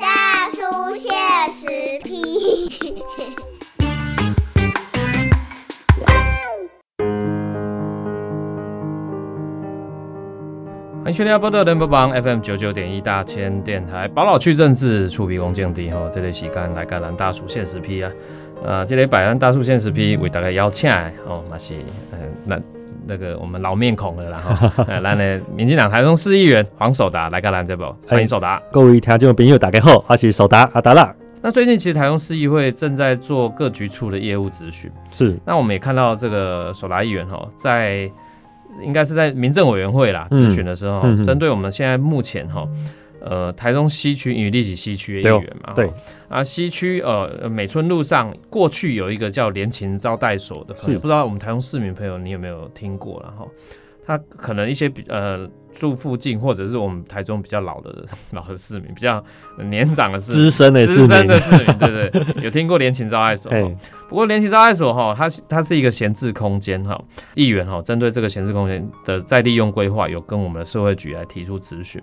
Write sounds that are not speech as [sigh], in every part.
大叔现实批。欢迎收听波特联播榜 FM 九九点一大千电台，宝老区政治触鼻公见地吼，这类时间来个咱大叔现实批啊，呃，这类百咱大叔现实批为大家邀请哦，那是嗯那那个我们老面孔了啦哈，[laughs] 呃，咱的民进党台中市议员黄守达来个咱这部，欢迎守达。各位听众朋友，大家好，我是守达阿达啦。那最近其实台中市议会正在做各局处的业务咨询，是。那我们也看到这个守达议员哈，在应该是在民政委员会啦咨询的时候，嗯嗯。针对我们现在目前哈，呃，台中西区因为立起西区的议员嘛，对吼啊，西区呃美村路上过去有一个叫联勤招待所的朋不知道我们台中市民朋友你有没有听过然后？他可能一些比呃住附近或者是我们台中比较老的老的市民，比较年长的市民资深的资深，的市民，对对，有听过联勤招待所不过联勤招待所哈，它它是一个闲置空间哈，议员哈针对这个闲置空间的再利用规划，有跟我们的社会局来提出咨询。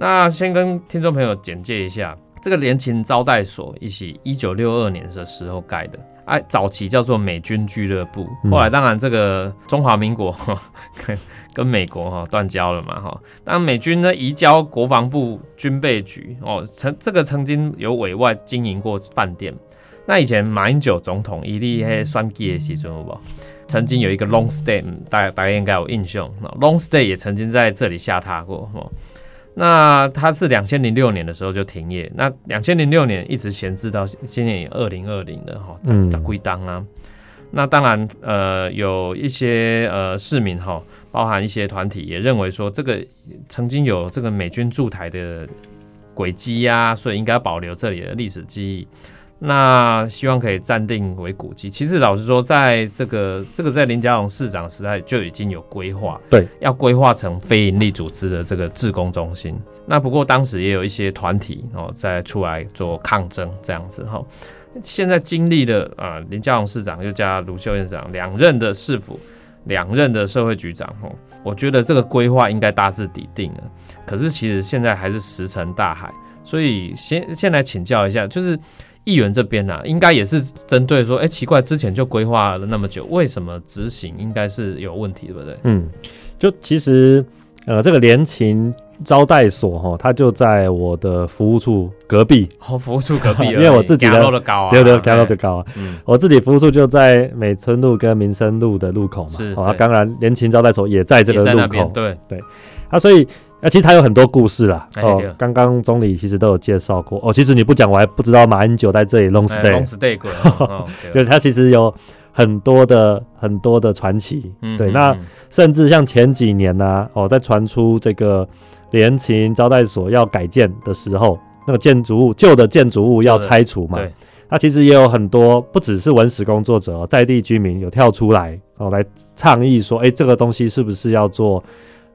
那先跟听众朋友简介一下，这个联勤招待所，一起一九六二年的时候盖的，哎，早期叫做美军俱乐部，嗯后来当然这个中华民国哈跟 [laughs] 跟美国哈断交了嘛哈，当美军呢移交国防部军备局哦，曾这个曾经有委外经营过饭店。那以前马英九总统伊利黑选举的时阵有无？曾经有一个 long stay，嗯大家大家应该有印象。那 long stay 也曾经在这里下榻过哦。那它是两千零六年的时候就停业，那两千零六年一直闲置到今年二零二零的哈，咋咋归当啊？那当然，呃，有一些呃市民哈，包含一些团体也认为说，这个曾经有这个美军驻台的轨迹呀，所以应该保留这里的历史记忆。那希望可以暂定为古迹。其实老实说，在这个这个在林佳龙市长时代就已经有规划，对，要规划成非营利组织的这个志工中心。那不过当时也有一些团体哦在出来做抗争这样子哈。现在经历了啊、林佳龙市长又加卢秀燕市长两任的市府，两任的社会局长吼，我觉得这个规划应该大致底定了。可是其实现在还是石沉大海，所以先先来请教一下，就是议员这边啊，应该也是针对说，哎、奇怪，之前就规划了那么久，为什么执行应该是有问题，对不对？嗯，就其实呃，这个联勤招待所哈，它就在我的服务处隔壁，哦，服务处隔壁 [laughs] 因为我自己的高啊，对对，高哎楼的高啊。嗯，我自己服务处就在美村路跟民生路的路口嘛，是哦，啊对当然联勤招待所也在这个路口对，啊，所以。啊，其实它有很多故事啦。哦刚刚总理其实都有介绍过。哦，其实你不讲，我还不知道马英九在这里 long 哎 stay，、long stay 过，哦 [laughs] 就是他其实有很多的很多的传奇。对，那嗯甚至像前几年呢、哦，在传出这个联勤招待所要改建的时候，那个建筑物旧的建筑物要拆除嘛，对，那其实也有很多不只是文史工作者、哦，在地居民有跳出来哦，来倡议说，哎，这个东西是不是要做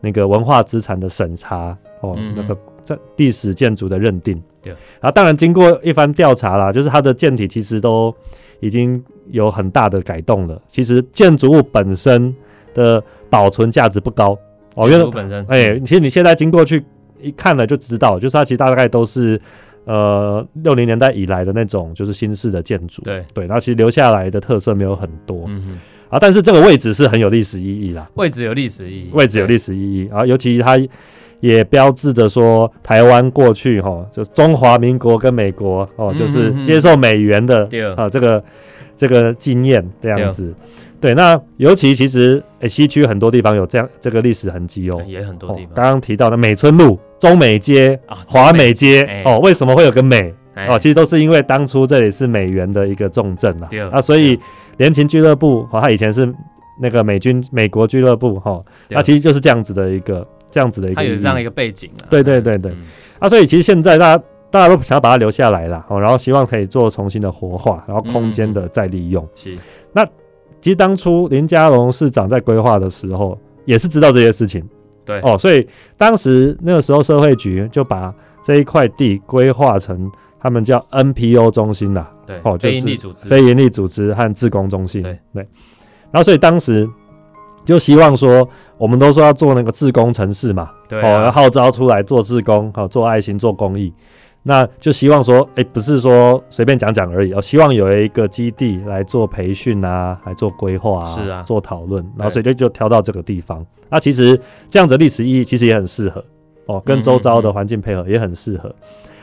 那个文化资产的审查哦，嗯那个在历史建筑的认定。对。然后当然经过一番调查啦，就是它的建体其实都已经有很大的改动了。其实建筑物本身的保存价值不高。哦，因为建筑本身，哎、其实你现在经过去一看了就知道，就是它其实大概都是呃六零年代以来的那种就是新式的建筑。对，对，然后其实留下来的特色没有很多、嗯哼，啊，但是这个位置是很有历史意义啦，位置有历史意义，位置有历史意义啊，尤其它也标志着说台湾过去哈，就中华民国跟美国哦，嗯就是接受美元的对啊这个这个经验这样子。对，那尤其其实诶、西区很多地方有这样这个历史痕迹哦。也很多地哦方刚刚提到的美村路、中美街、啊，华美街哎哦，为什么会有个美？哎哦，其实都是因为当初这里是美元的一个重镇啦对。啊，所以联勤俱乐部哦，它以前是那个美军美国俱乐部哈，对。那其实就是这样子的一个这样子的一个这样的一个背景啊，对对对对。嗯。啊，所以其实现在大家大家都想要把它留下来啦，哦，然后希望可以做重新的活化，然后空间的再利用。是，那其实当初林佳龙市长在规划的时候，也是知道这些事情。对。哦，所以当时那个时候社会局就把这一块地规划成他们叫 NPO 中心啦，对，哦就是非营利组织，非营利组织和自工中心。对然后所以当时就希望说，我们都说要做那个自工城市嘛，哦，对啊要号召出来做自工，好、做爱心，做公益。那就希望说，哎、不是说随便讲讲而已，哦，希望有一个基地来做培训啊，来做规划啊，是啊做讨论，然后所以就就挑到这个地方。那其实这样子历史意义其实也很适合哦，跟周遭的环境配合也很适合。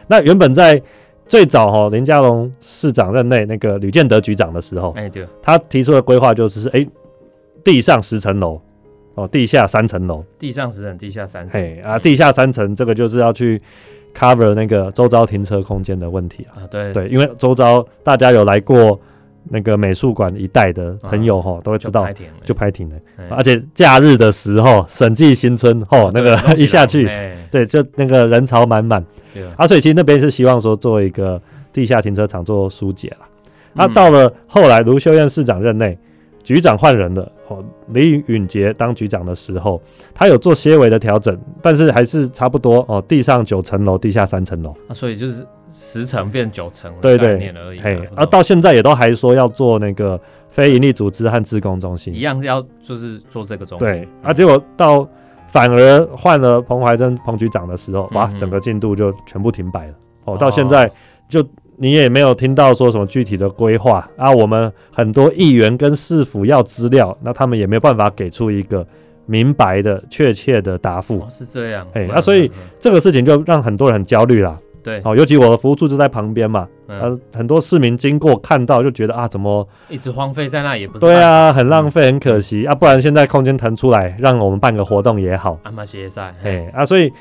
那原本在最早哈、哦、林佳龙市长任内，那个吕建德局长的时候，哎对，他提出的规划就是，哎、地上十层楼，哦，地下三层楼，地上十层，地下三层，哎啊，地下三层这个就是要去 cover 那个周遭停车空间的问题啊。啊对。对，因为周遭大家有来过那个美术馆一带的朋友哈，都会知道就拍停了。而且假日的时候，审计新村哦，[laughs] 那个一下去，哎。对，就那个人潮满满。对。啊啊，所以其实那边是希望说做一个地下停车场做疏解了。那、嗯到了后来卢秀燕市长任内，局长换人了哦，李允杰当局长的时候，他有做些微的调整，但是还是差不多哦，地上九层楼，地下三层楼，啊所以就是十层变九层的对对。概念而已嘛，嘿啊，到现在也都还说要做那个非营利组织和自工中心。一，样是要就是做这个中心。对，啊，结果到反而换了彭怀珍彭局长的时候，哇，嗯。整个进度就全部停摆了。哦，到哦现在就你也没有听到说什么具体的规划。啊。我们很多议员跟市府要资料，那他们也没有办法给出一个明白的、确切的答复。哦。是这样，嗯哎啊所以这个事情就让很多人很焦虑啦。对，哦，尤其我的服务处就在旁边嘛，嗯。呃，很多市民经过看到就觉得啊，怎么一直荒废在那也不是对，啊，很浪费，很可惜。啊。不然现在空间腾出来，让我们办个活动也好。阿玛协赛，哎啊，所以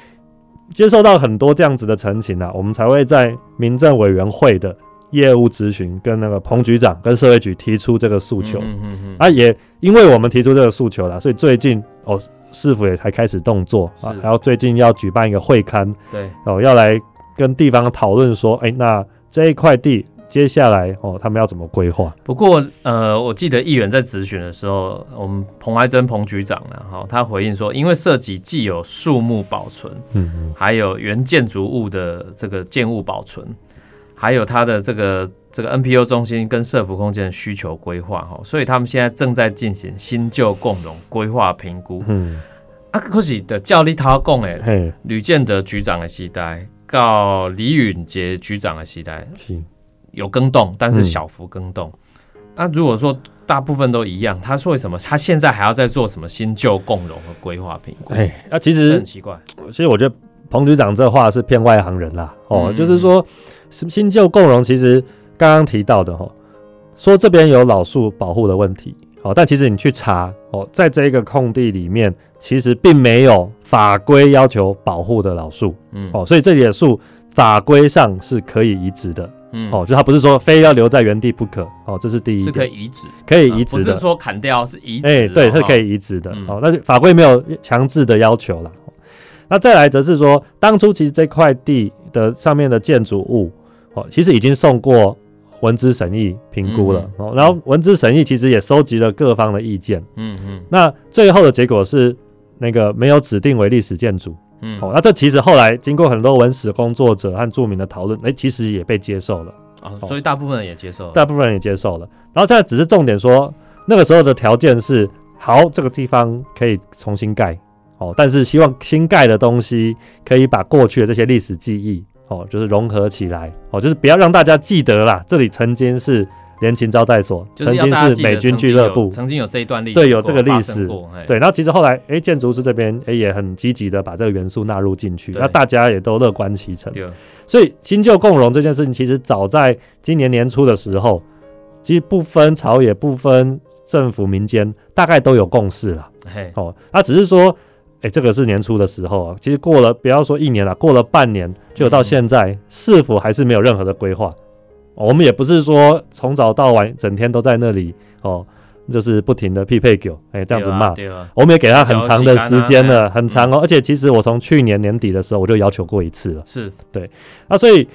接受到很多这样子的陈情啊，我们才会在民政委员会的业务咨询跟那个彭局长跟社会局提出这个诉求、嗯嗯嗯啊，也因为我们提出这个诉求啦，所以最近哦，市府也才开始动作啊，然后最近要举办一个会刊对，哦，要来跟地方讨论说，哎、那这一块地接下来哦，他们要怎么规划？不过，呃，我记得议员在质询的时候，我们彭爱珍彭局长呢，哈，他回应说，因为涉及既有树木保存，嗯嗯，还有原建筑物的这个建物保存，还有它的这个这个 NPO 中心跟社服空间的需求规划，哈，所以他们现在正在进行新旧共融规划评估。嗯，啊，可是的照你他讲的，嘿，吕建德局长的时代，到李允杰局长的时代，有更动，但是嗯小幅更动。那、如果说大部分都一样，他说为什么他现在还要再做什么新旧共融和规划评估？哎，那、其实很奇怪。其实我觉得彭局长这话是骗外行人啦，哦，嗯就是说新新旧共融，其实刚刚提到的哈、哦，说这边有老树保护的问题，哦，但其实你去查哦，在这一个空地里面，其实并没有法规要求保护的老树嗯，哦，所以这里的树法规上是可以移植的嗯，哦，就它不是说非要留在原地不可哦，这是第一是可以点，移植，可以呃移植的不是，说砍掉，是移植。哎、对，哦是可。以移植的。嗯哦，那法规没有强制的要求啦。那再来则是说，当初其实这块地的上面的建筑物，哦，其实已经送过文资审议评估了。嗯哦，然后文资审议其实也收集了各方的意见。嗯嗯那最后的结果是那个没有指定为历史建筑。嗯，哦，那这其实后来经过很多文史工作者和著名的讨论，哎、其实也被接受了。哦，所以大部分人也接受了。大部分人也接受了。然后现在只是重点说，那个时候的条件是，好，这个地方可以重新盖，哦，但是希望新盖的东西可以把过去的这些历史记忆，哦，就是融合起来，哦，就是不要让大家记得啦，这里曾经是联勤招待所，就是曾经是美军俱乐部。曾经有这一段历史对有这个历史对，然后其实后来，哎，建筑师这边，哎，也很积极的把这个元素纳入进去，那大家也都乐观其成。所以新旧共荣这件事情，其实早在今年年初的时候，其实不分朝野、不分政府、民间，大概都有共识了。嘿，哦，那只是说，哎、这个是年初的时候啊，其实过了不要说一年了，过了半年，就到现在，是否还是没有任何的规划？哦我们也不是说从早到晚整天都在那里哦，就是不停的匹配狗，哎、这样子骂。对啊，我们也给他很长的时间了，很长哦。而且其实我从去年年底的时候，我就要求过一次了。是对那所以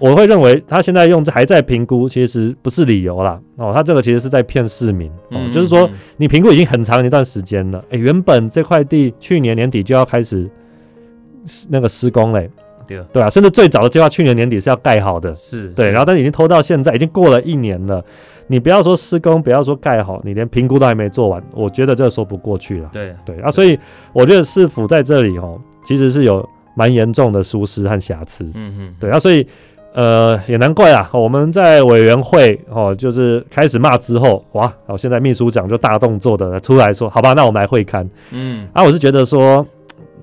我会认为他现在用还在评估，其实不是理由啦。哦，他这个其实是在骗市民哦，嗯就是说嗯你评估已经很长一段时间了，诶，原本这块地去年年底就要开始施那个施工嘞，对，对啊，甚至最早的计划去年年底是要盖好的，是，对，是然后但已经拖到现在，已经过了一年了。你不要说施工，不要说盖好，你连评估都还没做完，我觉得这说不过去了。对，对啊，所以我觉得市府在这里哦，其实是有蛮严重的疏失和瑕疵。嗯嗯，对啊，所以呃也难怪啊，我们在委员会哦，就是开始骂之后，哇，然后现在秘书长就大动作的出来说，好吧，那我们来会刊。嗯，啊，我是觉得说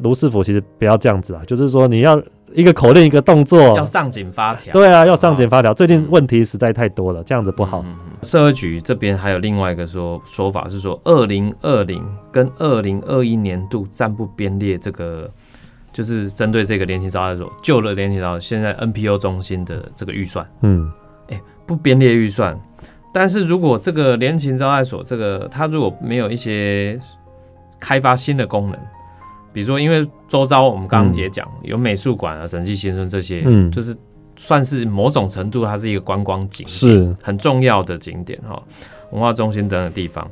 卢师傅其实不要这样子啊，就是说你要一个口令一个动作要，上紧发条，对啊，要上紧发条。最近问题实在太多了，这样子不好。嗯社会局这边还有另外一个说说法是说，二零二零跟二零二一年度暂不编列这个，就是针对这个联勤招待所旧的联勤招待所现在 NPO 中心的这个预算嗯不编列预算，但是如果这个联勤招待所这个它如果没有一些开发新的功能，比如说因为周遭我们刚刚也讲、有美术馆啊、审计新村这些，嗯就是算是某种程度它是一个观光景点。是很重要的景点哈，文化中心等等地方。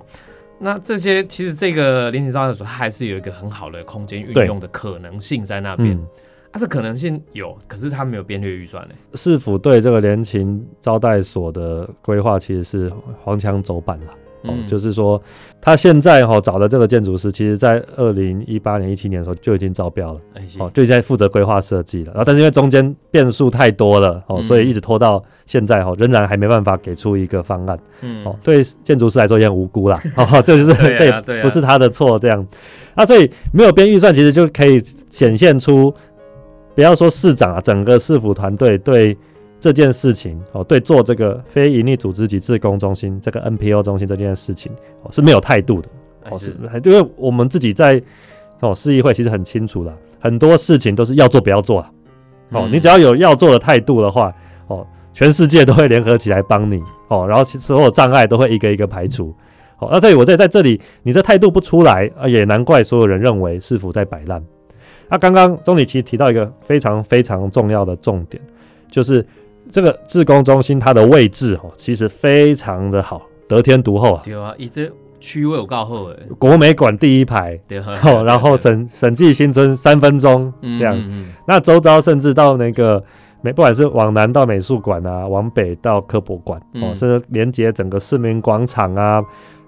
那这些其实这个联勤招待所它还是有一个很好的空间运用的可能性在那边。嗯，啊，这可能性有，可是它没有编列预算呢。市府对这个联勤招待所的规划其实是黄腔走板了。哦，嗯就是说，他现在哈、找的这个建筑师，其实在二零一八年、一七年的时候就已经招标了，哎哦，就已经在负责规划设计了。然后，但是因为中间变数太多了，哦，嗯所以一直拖到现在，哦，仍然还没办法给出一个方案。嗯哦，对建筑师来说也很无辜啦，[laughs] 哦，这就是对啊对啊不是他的错，这样。啊，所以没有编预算，其实就可以显现出，不要说市长啊，整个市府团队对这件事情，哦，对做这个非营利组织及志工中心这个 NPO 中心这件事情，哦，是没有态度的。哦，哎是是，因为我们自己在哦市议会其实很清楚了，很多事情都是要做不要做啊。哦，嗯你只要有要做的态度的话，哦，全世界都会联合起来帮你哦，然后其所有障碍都会一个一个排除。哦，那这里我在在这里，你这态度不出来啊，也难怪所有人认为市府在摆烂。那、刚刚钟理其实提到一个非常非常重要的重点，就是这个志工中心它的位置哦，其实非常的好，得天独厚啊，对啊，伊这区位有够好诶，国美馆第一排。对啊，哦，然后审审计新村三分钟嗯这样，嗯嗯那周遭甚至到那个美，不管是往南到美术馆啊，往北到科博馆，哦，嗯。甚至连接整个市民广场啊、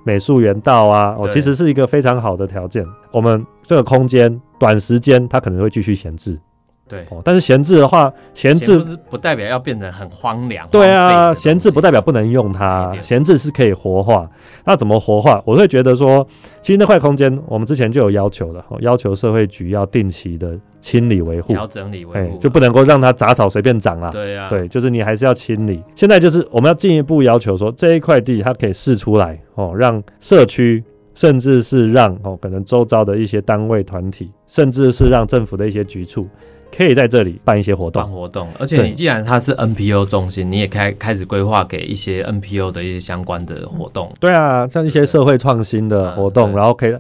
美术园道啊，哦，其实是一个非常好的条件。我们这个空间短时间它可能会继续闲置，对，哦，但是闲置的话，闲置不是不代表要变成很荒凉。对啊，的闲置不代表不能用它，点闲置是可以活化。那怎么活化？我会觉得说，其实那块空间我们之前就有要求了，哦要求社会局要定期的清理维护，要整理维哎护，，就不能够让它杂草随便长啦。对啊，对，就是你还是要清理。现在就是我们要进一步要求说，这一块地它可以试出来哦，让社区，甚至是让哦可能周遭的一些单位团体，甚至是让政府的一些局处，可以在这里办一些活动。办活动，而且你既然它是 NPO 中心，你也开开始规划给一些 NPO 的一些相关的活动。对啊，像一些社会创新的活动，嗯然后可以。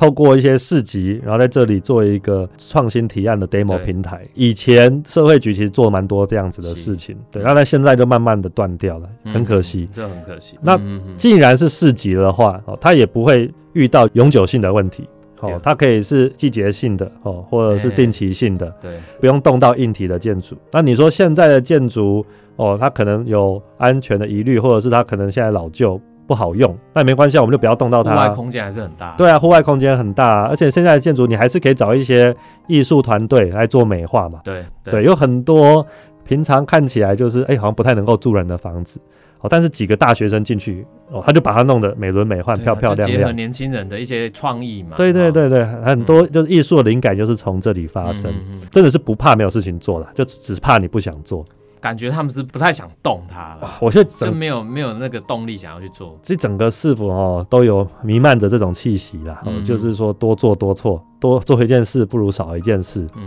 透过一些市集，然后在这里做一个创新提案的 demo 平台。以前社会局其实做蛮多这样子的事情，对，那在现在就慢慢的断掉了，很可惜。嗯，这很可惜。那既然是市集的话，哦，它也不会遇到永久性的问题，对哦，它可以是季节性的，哦，或者是定期性的，对，不用动到硬体的建筑。那你说现在的建筑，哦，它可能有安全的疑虑，或者是它可能现在老旧不好用，那没关系啊，我们就不要动到它户外它。空间还是很大。对啊，户外空间很大啊、而且现在的建筑你还是可以找一些艺术团队来做美化嘛。对对，有很多平常看起来就是哎、好像不太能够住人的房子，哦，但是几个大学生进去，哦，他就把它弄得美轮美奂、啊漂漂亮亮。结合年轻人的一些创意嘛。对对哈，对对，很多就是艺术的灵感就是从这里发生，嗯嗯嗯真的是不怕没有事情做了，就只只怕你不想做。感觉他们是不太想动它了，我觉得就整没有没有那个动力想要去做。这整个市府哦都有弥漫着这种气息啦，哦嗯，就是说多做多错，多做一件事不如少一件事。嗯，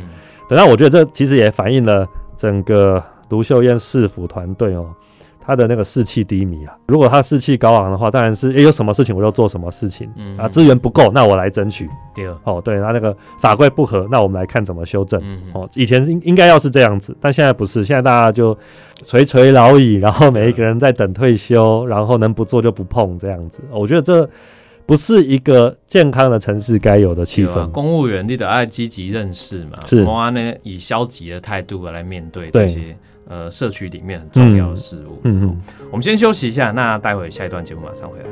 等到我觉得这其实也反映了整个卢秀燕市府团队哦，他的那个士气低迷啊。如果他士气高昂的话，当然是诶有什么事情我就做什么事情嗯啊，资源不够那我来争取对，哦。对，他那个法规不合，那我们来看怎么修正。嗯嗯哦，以前应应该要是这样子，但现在不是，现在大家就垂垂老矣，[laughs] 然后每一个人在等退休，然后能不做就不碰这样子。我觉得这不是一个健康的城市该有的气氛。公务员你得爱积极认识嘛，是莫安呢以消极的态度来面对对这些呃社区里面很重要的事物。嗯嗯，我们先休息一下，那待会下一段节目马上回来。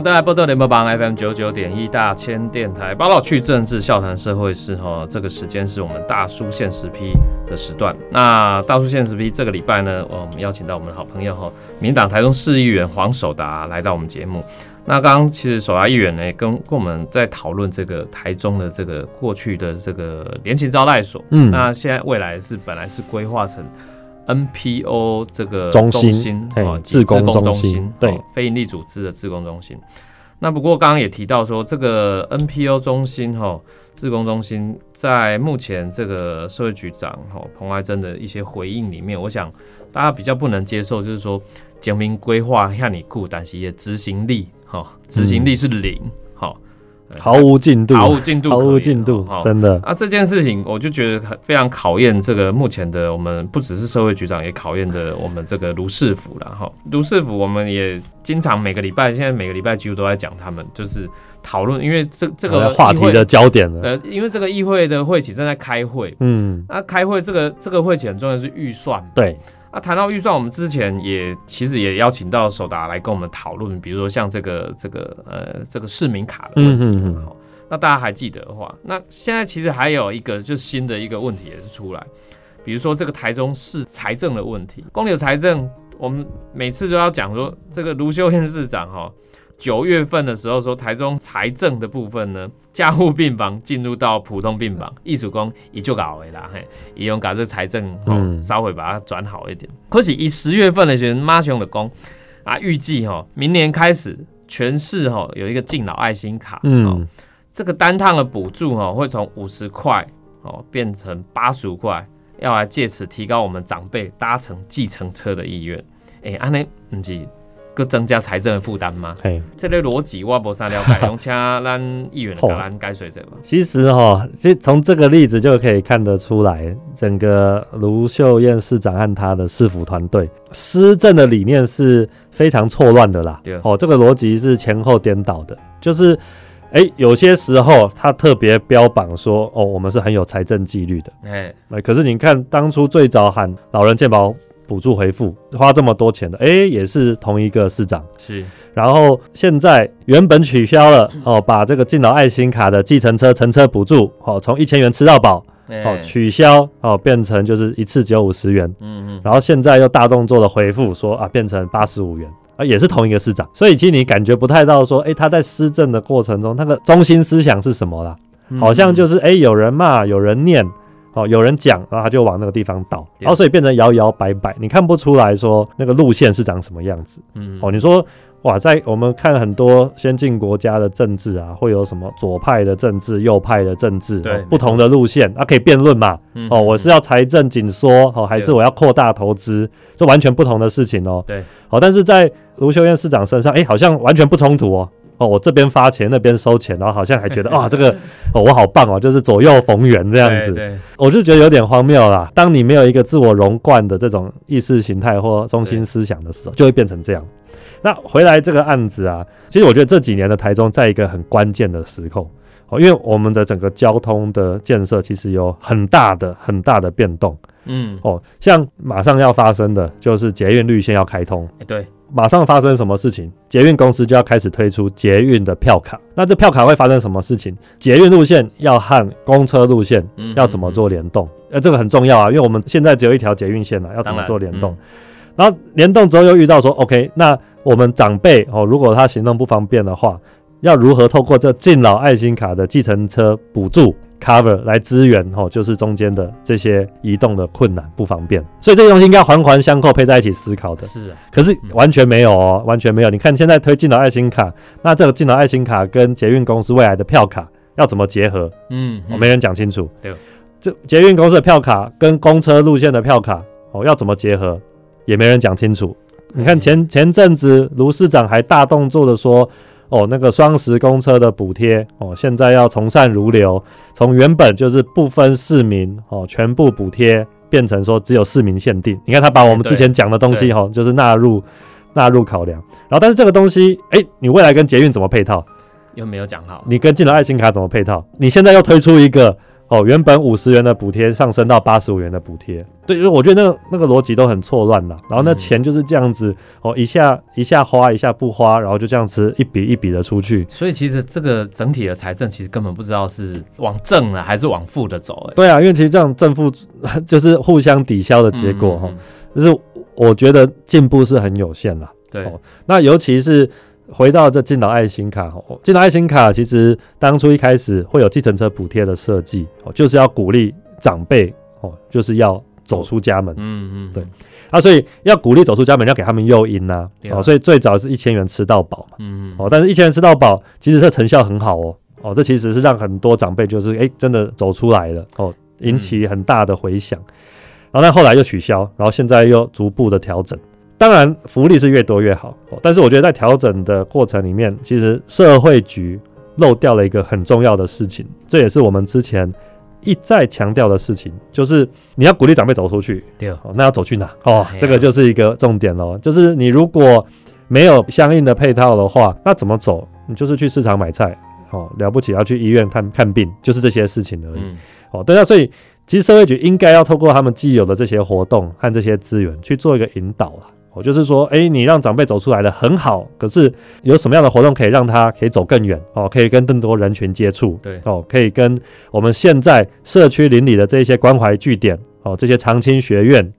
大家波多联播榜 FM 九九点一大千电台，报道去政治笑谈社会事哈。这个时间是我们大叔现实批的时段。那大叔现实批这个礼拜呢，呃我们邀请到我们的好朋友哈，民党台中市议员黄守达来到我们节目。那刚刚其实守达议员呢，跟跟我们在讨论这个台中的这个过去的这个联勤招待所，嗯那现在未来是本来是规划成 NPO 这个中心心嘿哦，志工中中心对哦非营利组织的志工中心。那不过刚刚也提到说，这个 NPO 中心哈，志工中心在目前这个社会局长哈彭爱珍的一些回应里面，我想大家比较不能接受，就是说简明规划让你顾，但是也执行力哈，执行力是零哈，毫无进度，毫无进度毫，无进度哈，真的。啊，这件事情我就觉得很非常考验这个目前的我们，不只是社会局长，也考验的我们这个卢市府了哈。卢市府我们也经常每个礼拜，现在每个礼拜几乎都在讲他们，就是讨论，因为这这个话题的焦点了。呃，因为这个议会的会期正在开会，嗯，那开会这个这个会期很重要的是预算。对，那谈到预算，我们之前也其实也邀请到手达来跟我们讨论，比如说像这个这个呃这个市民卡的问题。嗯嗯嗯那大家还记得的话，那现在其实还有一个就是新的一个问题也是出来，比如说这个台中市财政的问题，公有财政，我们每次都要讲说这个卢修燕市长哈。九月份的时候说，台中财政的部分呢，加护病房进入到普通病房，艺术工也就搞为啦，嘿，也用搞这财政哦嗯稍微把它转好一点。可是以十月份的时候，马雄的工啊，预计哈明年开始全市哈有一个敬老爱心卡，哦，嗯，这个单趟的补助哈会从五十块哦变成八十五块，要来借此提高我们长辈搭乘计程车的意愿。哎，安尼不是更增加财政的负担吗？嘿，这类逻辑我无啥了解，用请咱议员 [laughs] 来咱解说者吧。其实哈，其实从这个例子就可以看得出来，整个卢秀燕市长和他的市府团队施政的理念是非常错乱的啦对。哦，这个逻辑是前后颠倒的，就是。哎，有些时候他特别标榜说，哦，我们是很有财政纪律的。哎，哎，可是你看，当初最早喊老人健保补助回复，花这么多钱的，哎，也是同一个市长。是然后现在原本取消了哦，把这个敬老爱心卡的计程车乘车补助哦，从一千元吃到饱哦哎，取消哦，变成就是一次只有五十元。嗯嗯，然后现在又大动作的回复说啊，变成八十五元。啊，也是同一个市长，所以其实你感觉不太到说，哎，他在施政的过程中，他的中心思想是什么啦？嗯好像就是哎、诶有人骂，有人念，哦，有人讲，然后他就往那个地方倒，然后所以变成摇摇摆摆，你看不出来说那个路线是长什么样子。嗯哦，你说哇，在我们看很多先进国家的政治啊，会有什么左派的政治、右派的政治，对哦不同的路线，啊，可以辩论嘛。嗯哦，我是要财政紧缩，哦，还是我要扩大投资，这完全不同的事情哦。对，好，但是在卢秀燕市长身上，哎，好像完全不冲突哦。哦，我这边发钱，那边收钱，然后好像还觉得 [laughs] 啊，这个哦，我好棒哦，就是左右逢源这样子。对对我是觉得有点荒谬啦。当你没有一个自我融贯的这种意识形态或中心思想的时候，就会变成这样。那回来这个案子啊，其实我觉得这几年的台中在一个很关键的时候哦，因为我们的整个交通的建设其实有很大的很大的变动嗯，哦，像马上要发生的就是捷运绿线要开通，马上发生什么事情？捷运公司就要开始推出捷运的票卡。那这票卡会发生什么事情？捷运路线要和公车路线嗯要怎么做联动？呃，这个很重要啊，因为我们现在只有一条捷运线啊，要怎么做联动？当然后联动之后又遇到说，OK，那我们长辈哦，如果他行动不方便的话，要如何透过这敬老爱心卡的计程车补助 cover 来支援哦，就是中间的这些移动的困难不方便，所以这个东西应该环环相扣，配在一起思考的。是啊，可是完全没有哦，完全没有。你看现在推进了爱心卡，那这个进了爱心卡跟捷运公司未来的票卡要怎么结合？嗯，哦，没人讲清楚。对，这捷运公司的票卡跟公车路线的票卡哦要怎么结合，也没人讲清楚。你看前前阵子卢市长还大动作的说，哦，那个双十公车的补贴哦，现在要从善如流，从原本就是不分市民哦，全部补贴，变成说只有市民限定。你看他把我们之前讲的东西哈、就是纳入纳入考量。然后，但是这个东西，哎，你未来跟捷运怎么配套？又没有讲好，你跟进了爱心卡怎么配套？你现在又推出一个哦，原本五十元的补贴上升到八十五元的补贴，对，因为我觉得那个那个逻辑都很错乱呐。然后那嗯钱就是这样子哦，一下一下花，一下不花，然后就这样子一笔一笔的出去。所以其实这个整体的财政其实根本不知道是往正了还是往负的走、哎，对啊，因为其实这样正负 [laughs] 就是互相抵消的结果哈、嗯嗯嗯就是我觉得进步是很有限啦。对，哦那尤其是回到这敬老爱心卡，哦，敬老爱心卡其实当初一开始会有计程车补贴的设计，哦，就是要鼓励长辈，哦，就是要走出家门。嗯嗯，对。啊，所以要鼓励走出家门，要给他们诱因呐、啊。哦，所以最早是一千元吃到饱嘛，嗯，嗯，哦，但是一千元吃到饱，其实这成效很好哦，哦，这其实是让很多长辈就是哎、真的走出来了，哦，引起很大的回响，然后但后来又取消，然后现在又逐步的调整。当然，福利是越多越好，哦，但是我觉得在调整的过程里面，其实社会局漏掉了一个很重要的事情，这也是我们之前一再强调的事情，就是你要鼓励长辈走出去，对，哦，那要走去哪？哦这个就是一个重点喽。就是你如果没有相应的配套的话，那怎么走？你就是去市场买菜，哦，了不起要去医院看看病，就是这些事情而已。嗯，哦，对啊，所以其实社会局应该要透过他们既有的这些活动和这些资源去做一个引导啊。哦，就是说，哎，你让长辈走出来的很好，可是有什么样的活动可以让他可以走更远？哦，可以跟更多人群接触，对哦，可以跟我们现在社区邻里的这些关怀据点，哦，这些长青学院，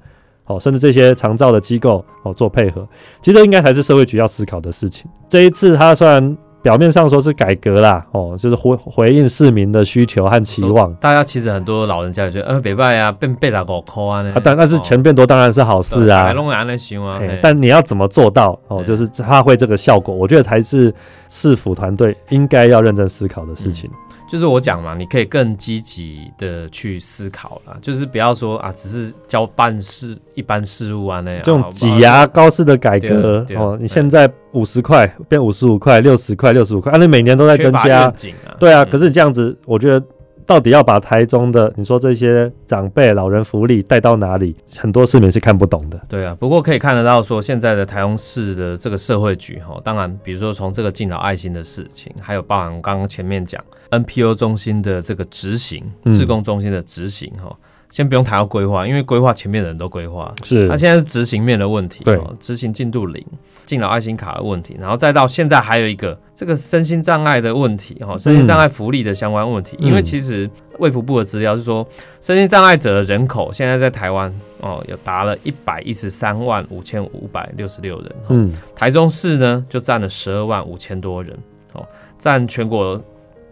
哦，甚至这些长照的机构，哦，做配合，其实这应该才是社会局要思考的事情。这一次，他虽然表面上说是改革啦，哦，就是回回应市民的需求和期望，大家其实很多老人家也觉得，呃，北拜啊，变八十五块啊呢啊，，但但是钱变多当然是好事啊。啊，但你要怎么做到哦？就是发挥这个效果，我觉得才是市府团队应该要认真思考的事情。就是我讲嘛，你可以更积极的去思考啦，就是不要说啊，只是交办事一般事务啊那样，这种挤压高式的改革哦，你对现在五十块变五十五块、六十块、六十五块，啊，那每年都在增加。对啊。嗯。可是你这样子，我觉得到底要把台中的你说这些长辈、老人福利带到哪里，很多市民是看不懂的。对啊，不过可以看得到说，现在的台中市的这个社会局哈，当然，比如说从这个敬老爱心的事情，还有包含刚刚前面讲 NPO 中心的这个执行，嗯志工中心的执行哈，先不用谈到规划，因为规划前面的人都规划，是。那现在是执行面的问题，对。哦，执行进度零，敬老爱心卡的问题，然后再到现在还有一个这个身心障碍的问题，哈，身心障碍福利的相关问题，嗯。因为其实卫福部的资料是说，身心障碍者的人口现在在台湾哦有达了一百一十三万五千五百六十六人，哦。嗯，台中市呢就占了十二万五千多人，哦，占全国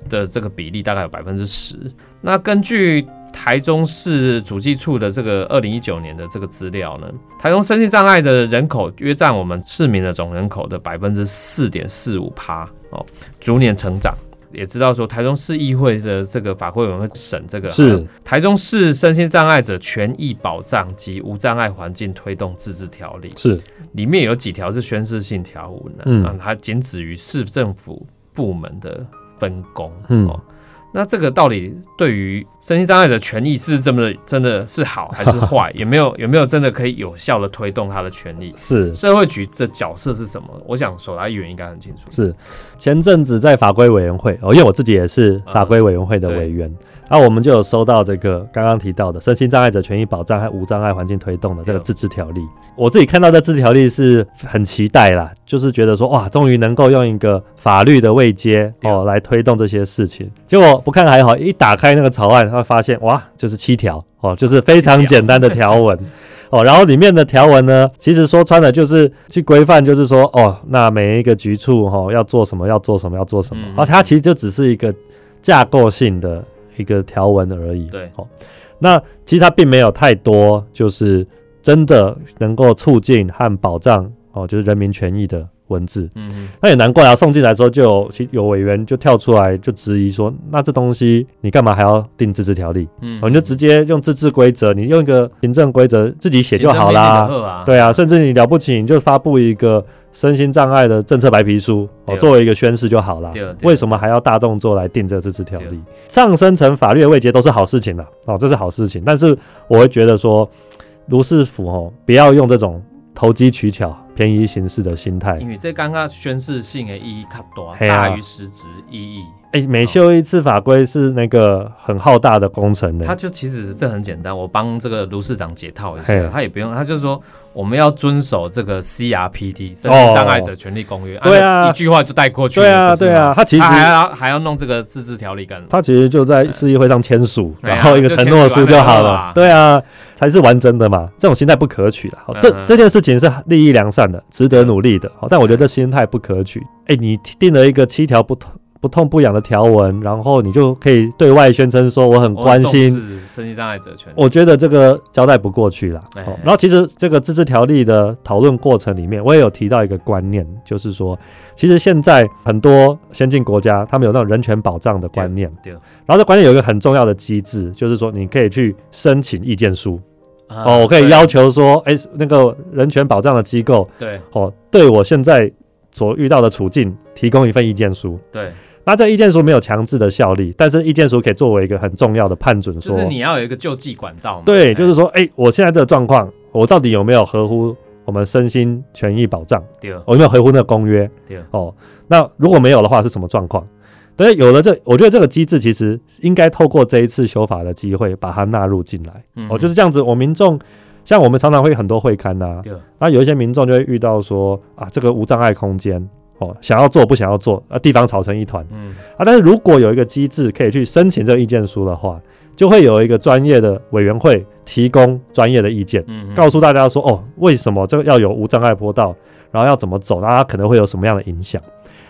的这个比例大概有百分之十。那根据台中市主计处的这个二零一九年的这个资料呢，台中身心障碍的人口约占我们市民的总人口的百分之四点四五趴哦，逐年成长。也知道说，台中市议会的这个法规委员会审这个是。台中市身心障碍者权益保障及无障碍环境推动自治条例，是。里面有几条是宣示性条文的、嗯。啊，它仅止于市政府部门的分工。嗯。哦，那这个到底对于身心障碍者权益是这么的真的是好还是坏？有没有 [laughs] 有没有真的可以有效的推动他的权利？是社会局的角色是什么？我想手来议员应该很清楚。是，前阵子在法规委员会哦，因为我自己也是法规委员会的委员，然后我们就有收到这个刚刚提到的身心障碍者权益保障和无障碍环境推动的这个自治条例。我自己看到这自治条例是很期待啦，就是觉得说哇，终于能够用一个法律的位阶哦来推动这些事情。结果不看还好，一打开那个草案，会发现哇，就是七条哦，就是非常简单的条文。[laughs] 哦，然后里面的条文呢，其实说穿了就是去规范，就是说哦，那每一个局处哈、哦、要做什么，要做什么，要做什么，嗯然后它其实就只是一个架构性的一个条文而已。对哦，那其实它并没有太多，就是真的能够促进和保障哦，就是人民权益的文字。嗯嗯那也难怪啊，送进来之后就有其有委员就跳出来就质疑说，那这东西你干嘛还要定自治条例？嗯哦，你就直接用自治规则，你用一个行政规则自己写就好啦。啦对啊，甚至你了不起，你就发布一个身心障碍的政策白皮书，哦，作为一个宣示就好啦。对对为什么还要大动作来定这个自治条例？上升成法律的位阶都是好事情的哦，这是好事情。但是我会觉得说，卢市府哦，不要用这种投机取巧、便宜行事的心态。因为这刚刚宣示性的意义较大，嘿啊大于实质意义。哎，每修一次法规是那个很浩大的工程的。他就其实这很简单，我帮这个卢市长解套一下，他也不用，他就说我们要遵守这个 CRPD《身心障碍者权利公约》，对啊一句话就带过去了。对啊，对啊，，他其实他还要还要弄这个自治条例干？他其实就在市议会上签署，然后一个承诺书就好了。对啊，才是完整的嘛。这种心态不可取的。好这这件事情是利益良善的，值得努力的。好，但我觉得这心态不可取。哎，你定了一个七条不痛不痛不痒的条文，然后你就可以对外宣称说我很关心。身心障碍者权利。我觉得这个交代不过去了。然后其实这个自治条例的讨论过程里面，我也有提到一个观念，就是说，其实现在很多先进国家他们有那种人权保障的观念，对对然后这观念有一个很重要的机制，就是说你可以去申请意见书啊哦，我可以要求说，哎，那个人权保障的机构对哦，对我现在所遇到的处境提供一份意见书。对，那这意见书没有强制的效力，但是意见书可以作为一个很重要的判准，说就是你要有一个救济管道嘛。对，哎就是说，哎、我现在这个状况，我到底有没有合乎我们身心权益保障？对我有没有合乎那个公约？对哦，那如果没有的话，是什么状况？对，有了这，我觉得这个机制其实应该透过这一次修法的机会，把它纳入进来。嗯哦，就是这样子。我民众像我们常常会很多会刊呐、对那有一些民众就会遇到说啊，这个无障碍空间哦，想要做不想要做，啊，地方吵成一团。嗯啊，但是如果有一个机制可以去申请这个意见书的话，就会有一个专业的委员会提供专业的意见，嗯，告诉大家说，哦，为什么这个要有无障碍坡道，然后要怎么走，那它可能会有什么样的影响？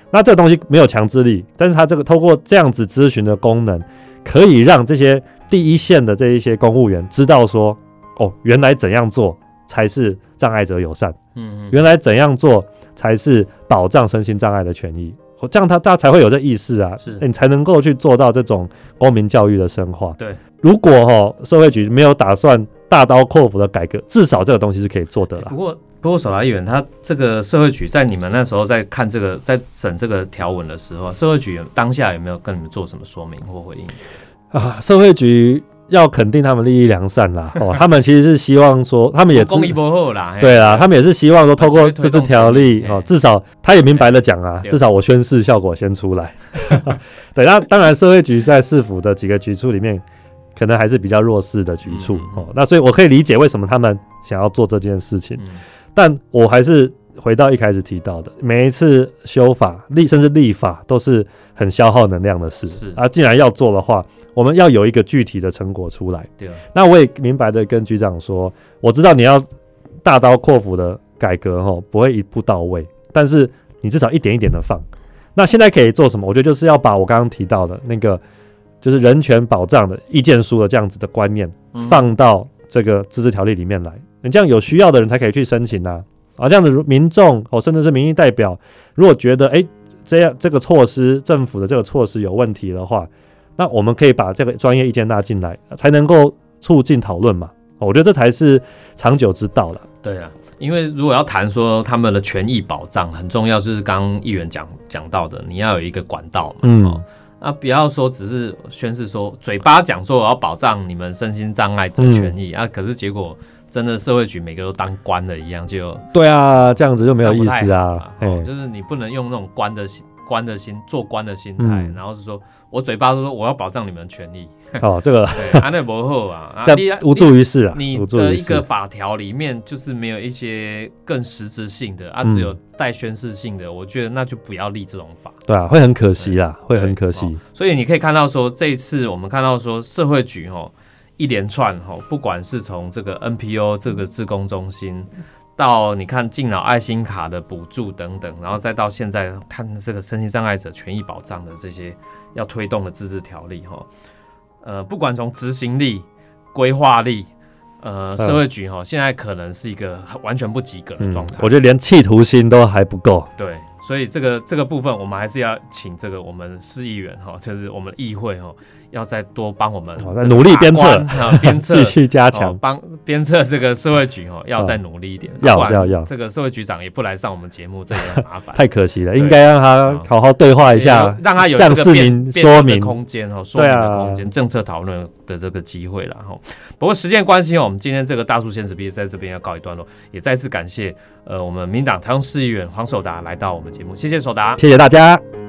那这个东西没有强制力，但是它这个透过这样子咨询的功能，可以让这些第一线的这一些公务员知道说，哦，原来怎样做才是障碍者友善。嗯嗯原来怎样做才是保障身心障碍的权益？哦，这样他大家才会有这意识啊，是你才能够去做到这种公民教育的深化。对，如果哈、社会局没有打算大刀阔斧的改革，至少这个东西是可以做的啦不。过，不过，手拉议员他这个社会局在你们那时候在看这个在审这个条文的时候，社会局当下有没有跟你们做什么说明或回应？啊，社会局要肯定他们利益良善啦。[laughs] 哦，他们其实是希望说，[laughs] 他们也知公益不后啦，对啦，他们也是希望说，透过这次条例哦，至少他也明白的讲啊，至少我宣誓效果先出来。[laughs] 对，那当然，社会局在市府的几个局处里面，可能还是比较弱势的局处哦。那所以我可以理解为什么他们想要做这件事情，嗯但我还是回到一开始提到的，每一次修法立甚至立法都是很消耗能量的事。是啊，既然要做的话，我们要有一个具体的成果出来。对，那我也明白的跟局长说，我知道你要大刀阔斧的改革吼，不会一步到位，但是你至少一点一点的放。那现在可以做什么？我觉得就是要把我刚刚提到的那个，就是人权保障的意见书的这样子的观念，嗯放到这个自治条例里面来。你这样有需要的人才可以去申请啊。啊，这样子如民众哦，甚至是民意代表，如果觉得诶这样这个措施政府的这个措施有问题的话，那我们可以把这个专业意见纳进来，才能够促进讨论嘛。哦我觉得这才是长久之道了。对啊。因为如果要谈说他们的权益保障很重要，就是刚刚议员讲讲到的，你要有一个管道嘛，嗯哦，那不要说只是宣誓说嘴巴讲说我要保障你们身心障碍者权益、啊，可是结果真的社会局每个都当官的一样，就对啊，这样子就没有意思啊就是你不能用那种官的心、官的心、做官的心态，嗯然后是说我嘴巴说我要保障你们的权益，[laughs] 哦，这个 [laughs] 对，啊那不好 [laughs] 啊，无助于事啊，你的一个。法条里面就是没有一些更实质性的啊，嗯只有带宣示性的，我觉得那就不要立这种法。对啊，会很可惜啦，会很可惜。哦所以你可以看到说，这一次我们看到说社会局哦一连串哈，不管是从这个 NPO 这个志工中心。到你看敬老爱心卡的补助等等，然后再到现在看这个身心障碍者权益保障的这些要推动的自治条例哈，呃，不管从执行力、规划力呃，嗯社会局哈现在可能是一个完全不及格的嗯状态。，我觉得连企图心都还不够。对，所以这个这个部分，我们还是要请这个我们市议员哈，就是我们议会哈，要再多帮我们哦再努力鞭策鞭策 [laughs] 继续加哦强，帮鞭策这个社会局哦，要再努力一点。要要要这个社会局长也不来上我们节目，这也很麻烦。太可惜了，对应该让他好好对话一下，让他有向市民说明。空间哦，说明对啊的空间，政策讨论的这个机会了哈。不过时间关系哦，我们今天这个大树现实毕在这边要告一段落，也再次感谢呃我们民党台中市议员黄守达来到我们节目，谢谢守达。谢谢大家。